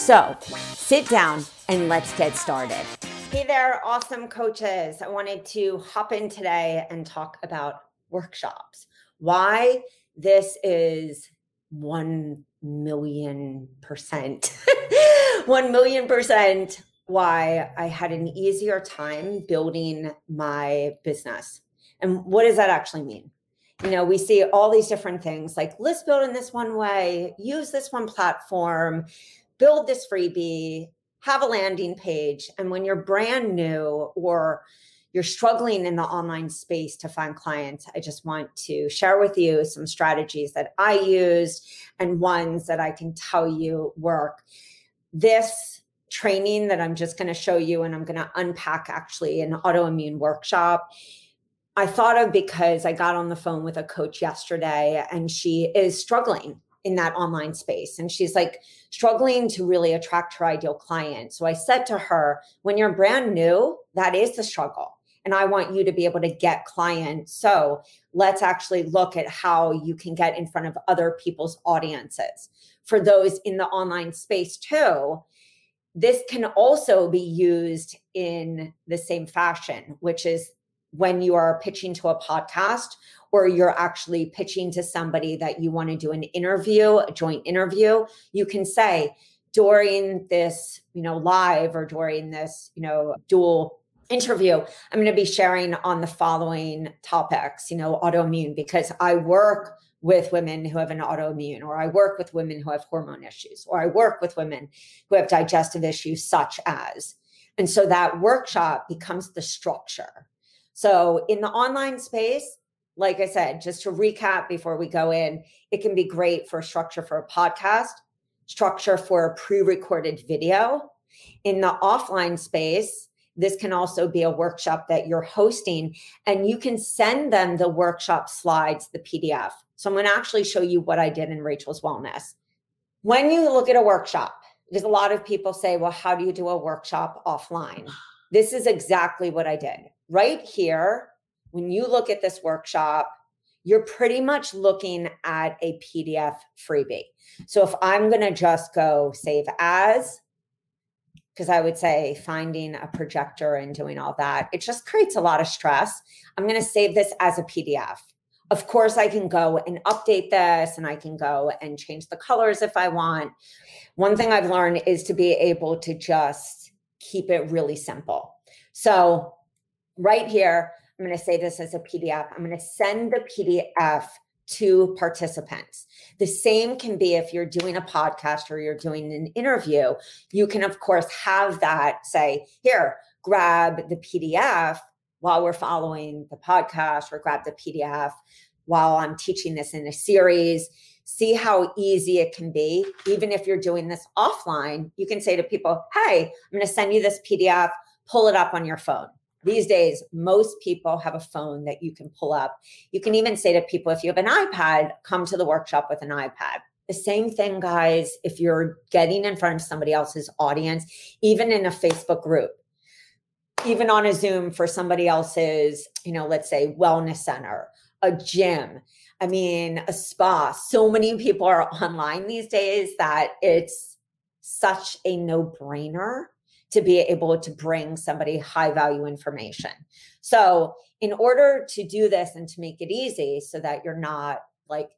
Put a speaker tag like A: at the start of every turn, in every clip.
A: So sit down and let's get started. Hey there, awesome coaches. I wanted to hop in today and talk about workshops. Why this is 1 million percent, 1 million percent why I had an easier time building my business. And what does that actually mean? you know, we see all these different things like list build in this one way, use this one platform, build this freebie, have a landing page. And when you're brand new or you're struggling in the online space to find clients, I just want to share with you some strategies that I used and ones that I can tell you work. This training that I'm just going to show you and I'm going to unpack actually an autoimmune workshop I thought of because I got on the phone with a coach yesterday and she is struggling in that online space. And she's like struggling to really attract her ideal client. So I said to her, when you're brand new, that is the struggle. And I want you to be able to get clients. So let's actually look at how you can get in front of other people's audiences. For those in the online space too, this can also be used in the same fashion, which is when you are pitching to a podcast or you're actually pitching to somebody that you want to do an interview, a joint interview, you can say during this, you know, live or during this, you know, dual interview, I'm going to be sharing on the following topics, you know, autoimmune, because I work with women who have an autoimmune, or I work with women who have hormone issues, or I work with women who have digestive issues, such as. And so that workshop becomes the structure so in the online space, like I said, just to recap before we go in, it can be great for structure for a podcast, structure for a pre recorded video. In the offline space, this can also be a workshop that you're hosting, and you can send them the workshop slides, the PDF. So I'm going to actually show you what I did in Rachel's Wellness. When you look at a workshop, because a lot of people say, well, how do you do a workshop offline? This is exactly what I did right here, when you look at this workshop, you're pretty much looking at a PDF freebie. So if I'm going to just go save as, because I would say finding a projector and doing all that, it just creates a lot of stress. I'm going to save this as a PDF. Of course, I can go and update this and I can go and change the colors if I want. One thing I've learned is to be able to just keep it really simple. So right here, I'm going to say this as a PDF. I'm going to send the PDF to participants. The same can be if you're doing a podcast or you're doing an interview. You can, of course, have that say, here, grab the PDF while we're following the podcast, or grab the PDF while I'm teaching this in a series. See how easy it can be. Even if you're doing this offline, you can say to people, hey, I'm going to send you this PDF, pull it up on your phone these days, most people have a phone that you can pull up. You can even say to people, if you have an iPad, come to the workshop with an iPad. The same thing, guys, if you're getting in front of somebody else's audience, even in a Facebook group, even on a Zoom for somebody else's, you know, let's say wellness center, a gym, I mean, a spa. So many people are online these days that it's such a no brainer to be able to bring somebody high value information. So, in order to do this and to make it easy so that you're not like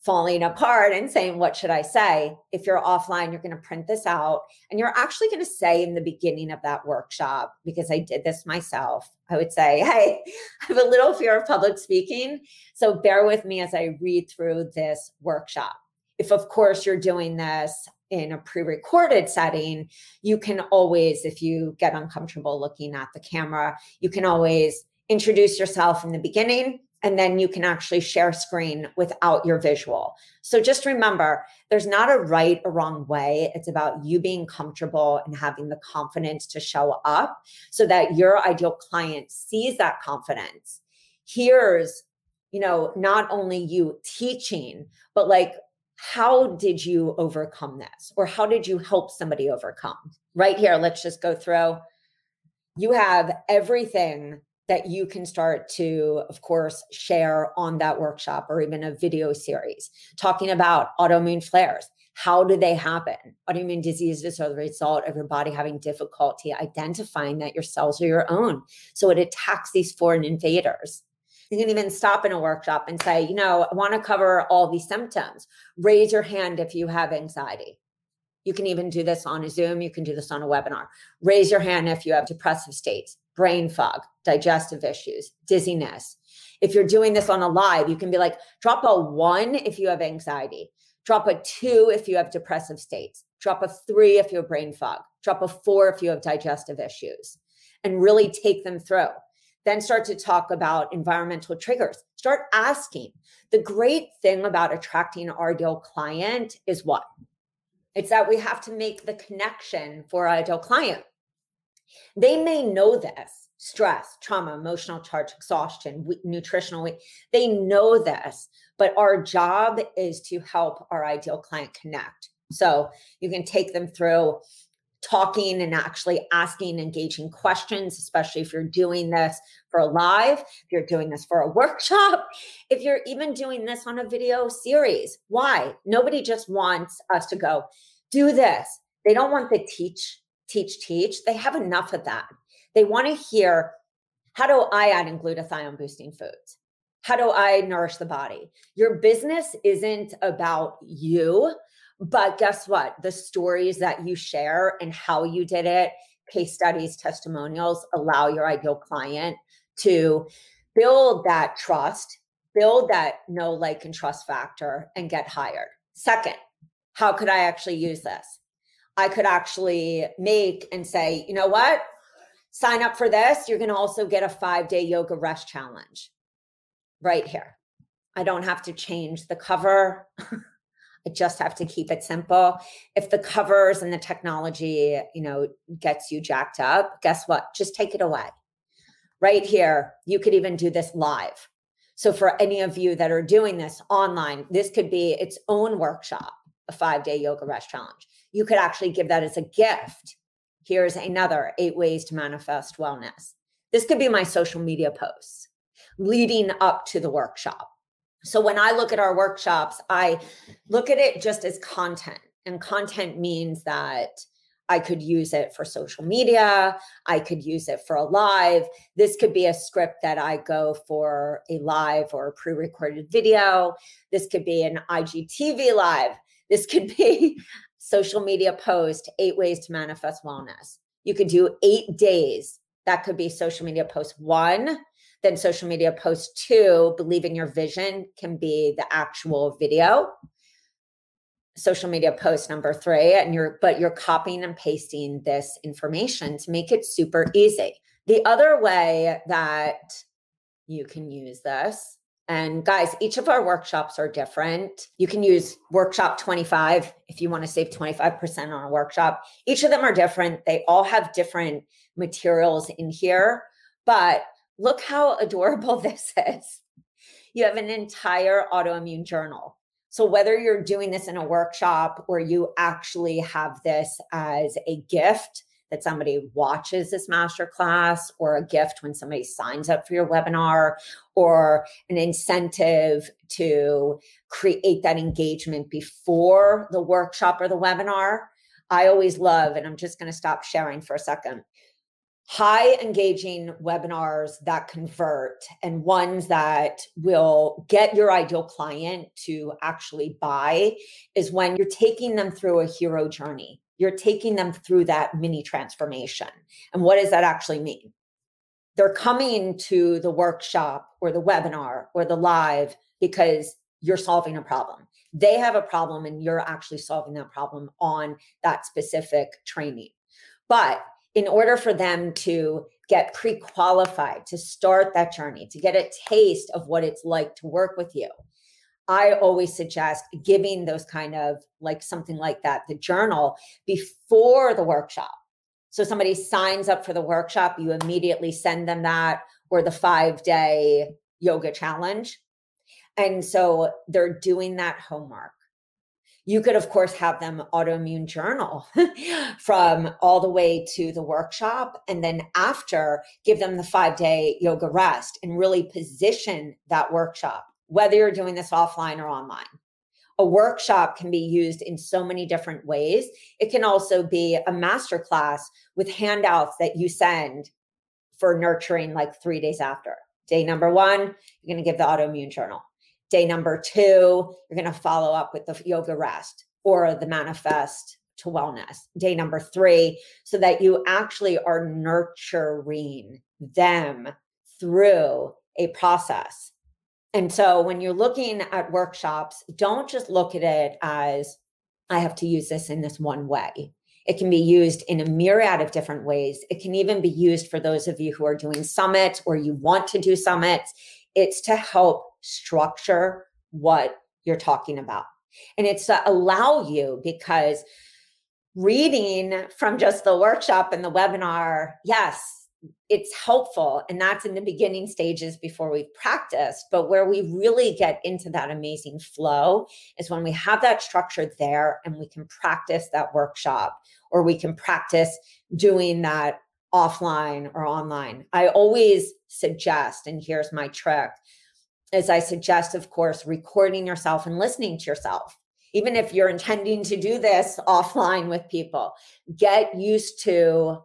A: falling apart and saying, What should I say? If you're offline, you're going to print this out and you're actually going to say in the beginning of that workshop, because I did this myself, I would say, Hey, I have a little fear of public speaking. So bear with me as I read through this workshop. If, of course, you're doing this in a pre recorded setting, you can always, if you get uncomfortable looking at the camera, you can always introduce yourself in the beginning and then you can actually share screen without your visual. So just remember, there's not a right or wrong way. It's about you being comfortable and having the confidence to show up so that your ideal client sees that confidence, hears, you know, not only you teaching, but like, how did you overcome this? Or how did you help somebody overcome? Right here, let's just go through. You have everything that you can start to, of course, share on that workshop or even a video series talking about autoimmune flares. How do they happen? Autoimmune diseases are the result of your body having difficulty identifying that your cells are your own. So it attacks these foreign invaders. You can even stop in a workshop and say, you know, I want to cover all these symptoms. Raise your hand if you have anxiety. You can even do this on a Zoom. You can do this on a webinar. Raise your hand if you have depressive states brain fog, digestive issues, dizziness. If you're doing this on a live, you can be like, drop a one if you have anxiety, drop a two if you have depressive states, drop a three if you have brain fog, drop a four if you have digestive issues, and really take them through. Then start to talk about environmental triggers. Start asking. The great thing about attracting our ideal client is what? It's that we have to make the connection for our ideal client. They may know this stress, trauma, emotional charge, exhaustion, nutritional. They know this, but our job is to help our ideal client connect. So you can take them through talking and actually asking engaging questions, especially if you're doing this for a live, if you're doing this for a workshop, if you're even doing this on a video series. Why? Nobody just wants us to go, do this. They don't want the teach teach, teach, they have enough of that. They want to hear how do I add in glutathione boosting foods? How do I nourish the body? Your business isn't about you, but guess what? The stories that you share and how you did it, case studies, testimonials allow your ideal client to build that trust, build that know, like, and trust factor and get hired. Second, how could I actually use this? I could actually make and say, you know what? Sign up for this. You're going to also get a five day yoga rest challenge right here. I don't have to change the cover. I just have to keep it simple. If the covers and the technology, you know, gets you jacked up, guess what? Just take it away. Right here, you could even do this live. So for any of you that are doing this online, this could be its own workshop, a 5-day yoga rest challenge you could actually give that as a gift. Here's another eight ways to manifest wellness. This could be my social media posts leading up to the workshop. So when I look at our workshops, I look at it just as content. And content means that I could use it for social media. I could use it for a live. This could be a script that I go for a live or a pre recorded video. This could be an IGTV live. This could be social media post, eight ways to manifest wellness. You could do eight days. That could be social media post one. Then social media post two, believe in your vision can be the actual video. Social media post number three, and you're but you're copying and pasting this information to make it super easy. The other way that you can use this and guys, each of our workshops are different. You can use workshop 25 if you want to save 25% on a workshop. Each of them are different. They all have different materials in here, but look how adorable this is. You have an entire autoimmune journal. So, whether you're doing this in a workshop or you actually have this as a gift that somebody watches this masterclass or a gift when somebody signs up for your webinar or an incentive to create that engagement before the workshop or the webinar. I always love, and I'm just going to stop sharing for a second. High engaging webinars that convert and ones that will get your ideal client to actually buy is when you're taking them through a hero journey. You're taking them through that mini transformation. And what does that actually mean? They're coming to the workshop or the webinar or the live because you're solving a problem. They have a problem and you're actually solving that problem on that specific training. But in order for them to get pre qualified, to start that journey, to get a taste of what it's like to work with you, I always suggest giving those kind of like something like that, the journal before the workshop. So somebody signs up for the workshop, you immediately send them that or the five day yoga challenge. And so they're doing that homework. You could, of course, have them autoimmune journal from all the way to the workshop. And then after, give them the five day yoga rest and really position that workshop, whether you're doing this offline or online. A workshop can be used in so many different ways. It can also be a masterclass with handouts that you send for nurturing like three days after. Day number one, you're going to give the autoimmune journal. Day number two, you're going to follow up with the yoga rest or the manifest to wellness. Day number three, so that you actually are nurturing them through a process. And so when you're looking at workshops, don't just look at it as I have to use this in this one way. It can be used in a myriad of different ways. It can even be used for those of you who are doing summits or you want to do summits. It's to help structure what you're talking about. And it's to allow you because reading from just the workshop and the webinar, yes, it's helpful. And that's in the beginning stages before we've practiced. But where we really get into that amazing flow is when we have that structure there and we can practice that workshop or we can practice doing that offline or online. I always suggest, and here's my trick as I suggest, of course, recording yourself and listening to yourself. Even if you're intending to do this offline with people, get used to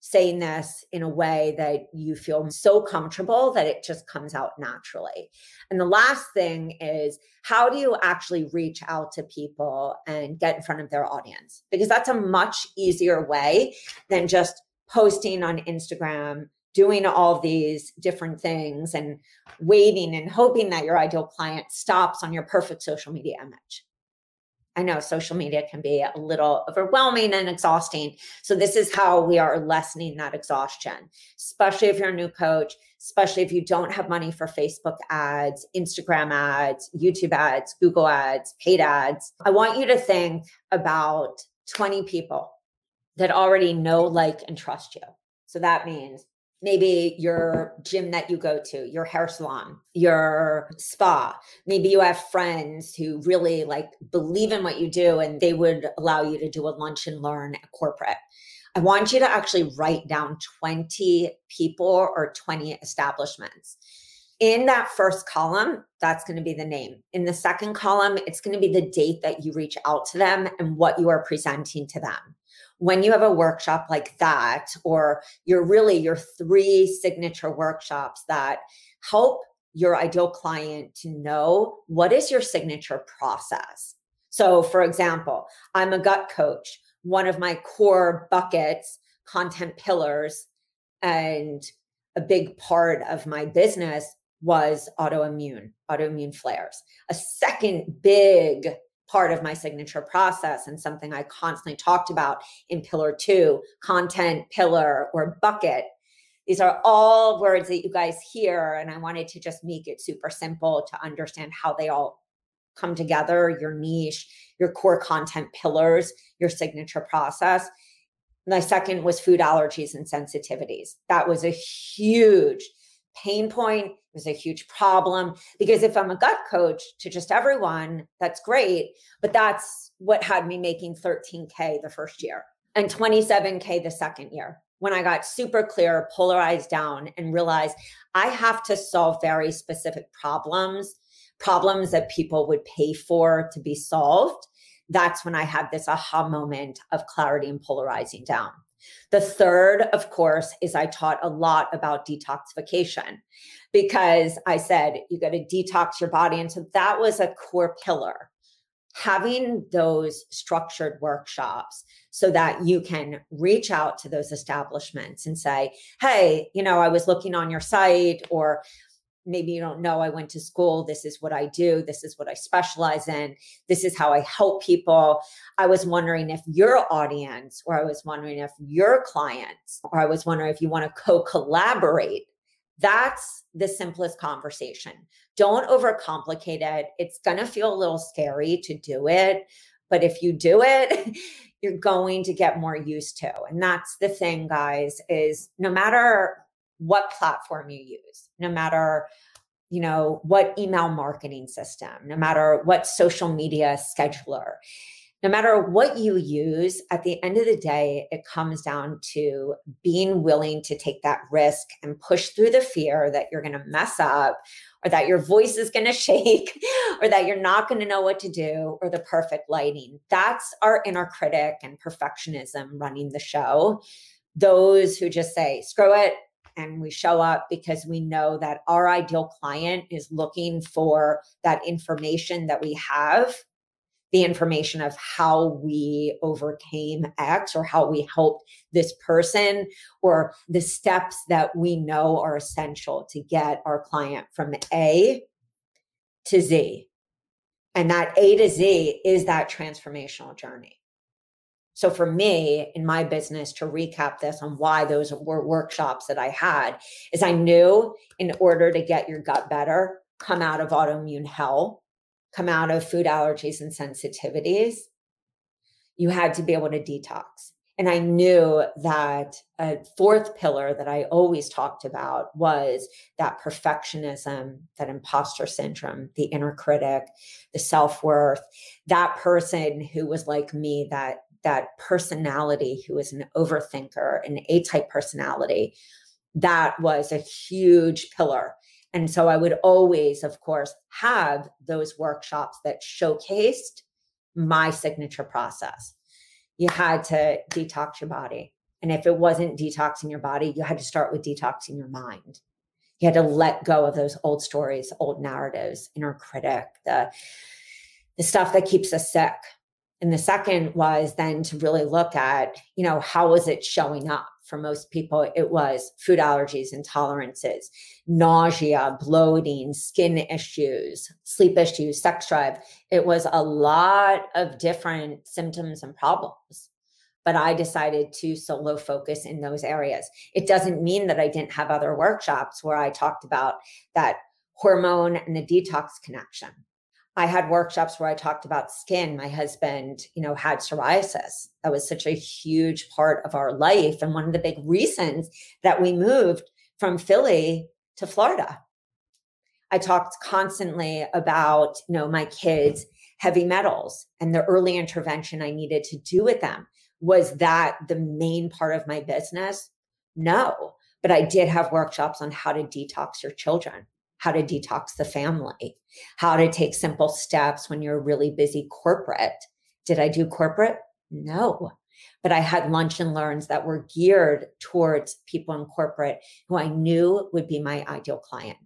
A: saying this in a way that you feel so comfortable that it just comes out naturally. And the last thing is how do you actually reach out to people and get in front of their audience? Because that's a much easier way than just posting on Instagram doing all these different things and waiting and hoping that your ideal client stops on your perfect social media image. I know social media can be a little overwhelming and exhausting. So, this is how we are lessening that exhaustion, especially if you're a new coach, especially if you don't have money for Facebook ads, Instagram ads, YouTube ads, Google ads, paid ads. I want you to think about 20 people that already know, like, and trust you. So, that means maybe your gym that you go to, your hair salon, your spa. Maybe you have friends who really like believe in what you do and they would allow you to do a lunch and learn at corporate. I want you to actually write down 20 people or 20 establishments. In that first column, that's going to be the name. In the second column, it's going to be the date that you reach out to them and what you are presenting to them when you have a workshop like that, or you're really your three signature workshops that help your ideal client to know what is your signature process. So, for example, I'm a gut coach. One of my core buckets, content pillars, and a big part of my business was autoimmune, autoimmune flares. A second big part of my signature process and something I constantly talked about in pillar two content, pillar, or bucket. These are all words that you guys hear. And I wanted to just make it super simple to understand how they all come together your niche, your core content pillars, your signature process. My second was food allergies and sensitivities. That was a huge pain point. It was a huge problem because if I'm a gut coach to just everyone, that's great. But that's what had me making 13K the first year and 27K the second year when I got super clear, polarized down, and realized I have to solve very specific problems, problems that people would pay for to be solved. That's when I had this aha moment of clarity and polarizing down. The third, of course, is I taught a lot about detoxification because I said you got to detox your body. And so that was a core pillar. Having those structured workshops so that you can reach out to those establishments and say, hey, you know, I was looking on your site, or maybe you don't know I went to school. This is what I do. This is what I specialize in. This is how I help people. I was wondering if your audience, or I was wondering if your clients, or I was wondering if you want to co collaborate. That's the simplest conversation. Don't overcomplicate it. It's going to feel a little scary to do it. But if you do it, you're going to get more used to. And that's the thing, guys, is no matter what platform you use, no matter you know what email marketing system, no matter what social media scheduler, no matter what you use, at the end of the day, it comes down to being willing to take that risk and push through the fear that you're going to mess up or that your voice is going to shake or that you're not going to know what to do or the perfect lighting. That's our inner critic and perfectionism running the show. Those who just say, screw it, and we show up because we know that our ideal client is looking for that information that we have the information of how we overcame X or how we helped this person or the steps that we know are essential to get our client from A to Z. And that A to Z is that transformational journey. So for me in my business, to recap this on why those were workshops that I had, is I knew in order to get your gut better, come out of autoimmune hell, come out of food allergies and sensitivities, you had to be able to detox. And I knew that a fourth pillar that I always talked about was that perfectionism, that imposter syndrome, the inner critic, the self worth, that person who was like me that that personality who is an overthinker, an A type personality, that was a huge pillar. And so I would always, of course, have those workshops that showcased my signature process. You had to detox your body. And if it wasn't detoxing your body, you had to start with detoxing your mind. You had to let go of those old stories, old narratives, inner critic, the, the stuff that keeps us sick, and the second was then to really look at, you know, how was it showing up? For most people, it was food allergies, intolerances, nausea, bloating, skin issues, sleep issues, sex drive. It was a lot of different symptoms and problems. But I decided to solo focus in those areas. It doesn't mean that I didn't have other workshops where I talked about that hormone and the detox connection I had workshops where I talked about skin. My husband, you know, had psoriasis. That was such a huge part of our life. And one of the big reasons that we moved from Philly to Florida. I talked constantly about, you know, my kids' heavy metals and the early intervention I needed to do with them. Was that the main part of my business? No, but I did have workshops on how to detox your children how to detox the family, how to take simple steps when you're really busy corporate. Did I do corporate? No. But I had lunch and learns that were geared towards people in corporate who I knew would be my ideal client.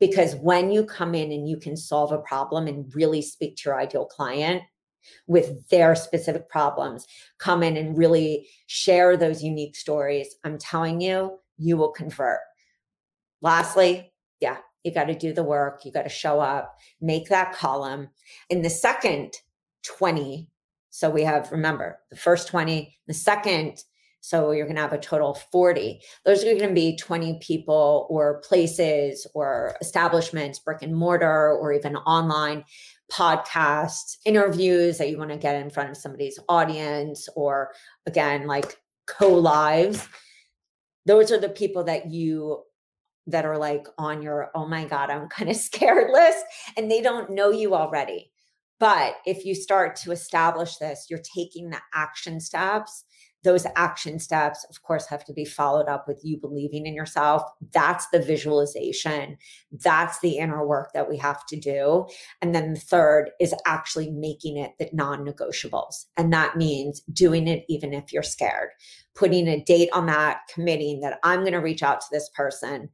A: Because when you come in and you can solve a problem and really speak to your ideal client, with their specific problems, come in and really share those unique stories. I'm telling you, you will convert. Lastly, yeah, you got to do the work, you got to show up, make that column. In the second 20, so we have, remember, the first 20, the second, so you're going to have a total of 40. Those are going to be 20 people or places or establishments, brick and mortar, or even online podcasts, interviews that you want to get in front of somebody's audience, or again, like co lives. Those are the people that you that are like on your, oh my God, I'm kind of scared list, and they don't know you already. But if you start to establish this, you're taking the action steps those action steps, of course, have to be followed up with you believing in yourself. That's the visualization. That's the inner work that we have to do. And then the third is actually making it the non negotiables. And that means doing it even if you're scared, putting a date on that, committing that I'm going to reach out to this person.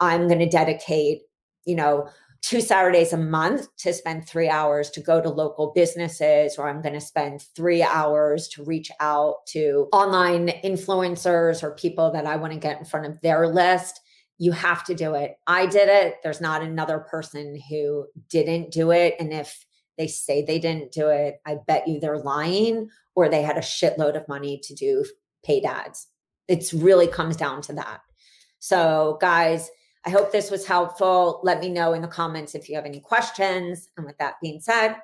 A: I'm going to dedicate, you know, two Saturdays a month to spend three hours to go to local businesses, or I'm going to spend three hours to reach out to online influencers or people that I want to get in front of their list. You have to do it. I did it. There's not another person who didn't do it. And if they say they didn't do it, I bet you they're lying or they had a shitload of money to do paid ads. It really comes down to that. So, guys, I hope this was helpful. Let me know in the comments if you have any questions. And with that being said,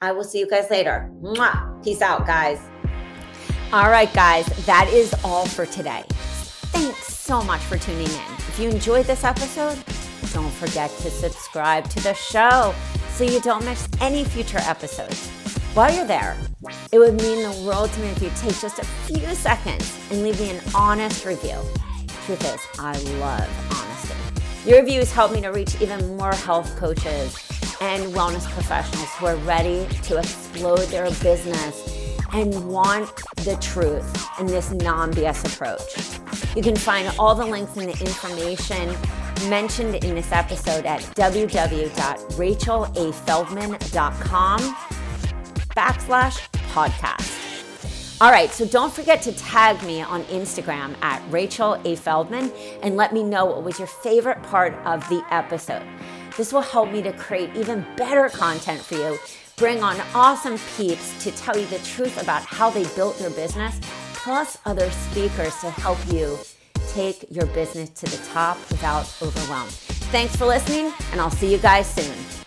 A: I will see you guys later. Mwah. Peace out, guys. All right, guys, that is all for today. Thanks so much for tuning in. If you enjoyed this episode, don't forget to subscribe to the show so you don't miss any future episodes. While you're there, it would mean the world to me if you take just a few seconds and leave me an honest review. Truth is, I love honesty. Your views help me to reach even more health coaches and wellness professionals who are ready to explode their business and want the truth in this non BS approach. You can find all the links and the information mentioned in this episode at www.rachelafeldman.com backslash podcast. All right, so don't forget to tag me on Instagram at Rachel A. Feldman and let me know what was your favorite part of the episode. This will help me to create even better content for you, bring on awesome peeps to tell you the truth about how they built their business, plus other speakers to help you take your business to the top without overwhelm. Thanks for listening, and I'll see you guys soon.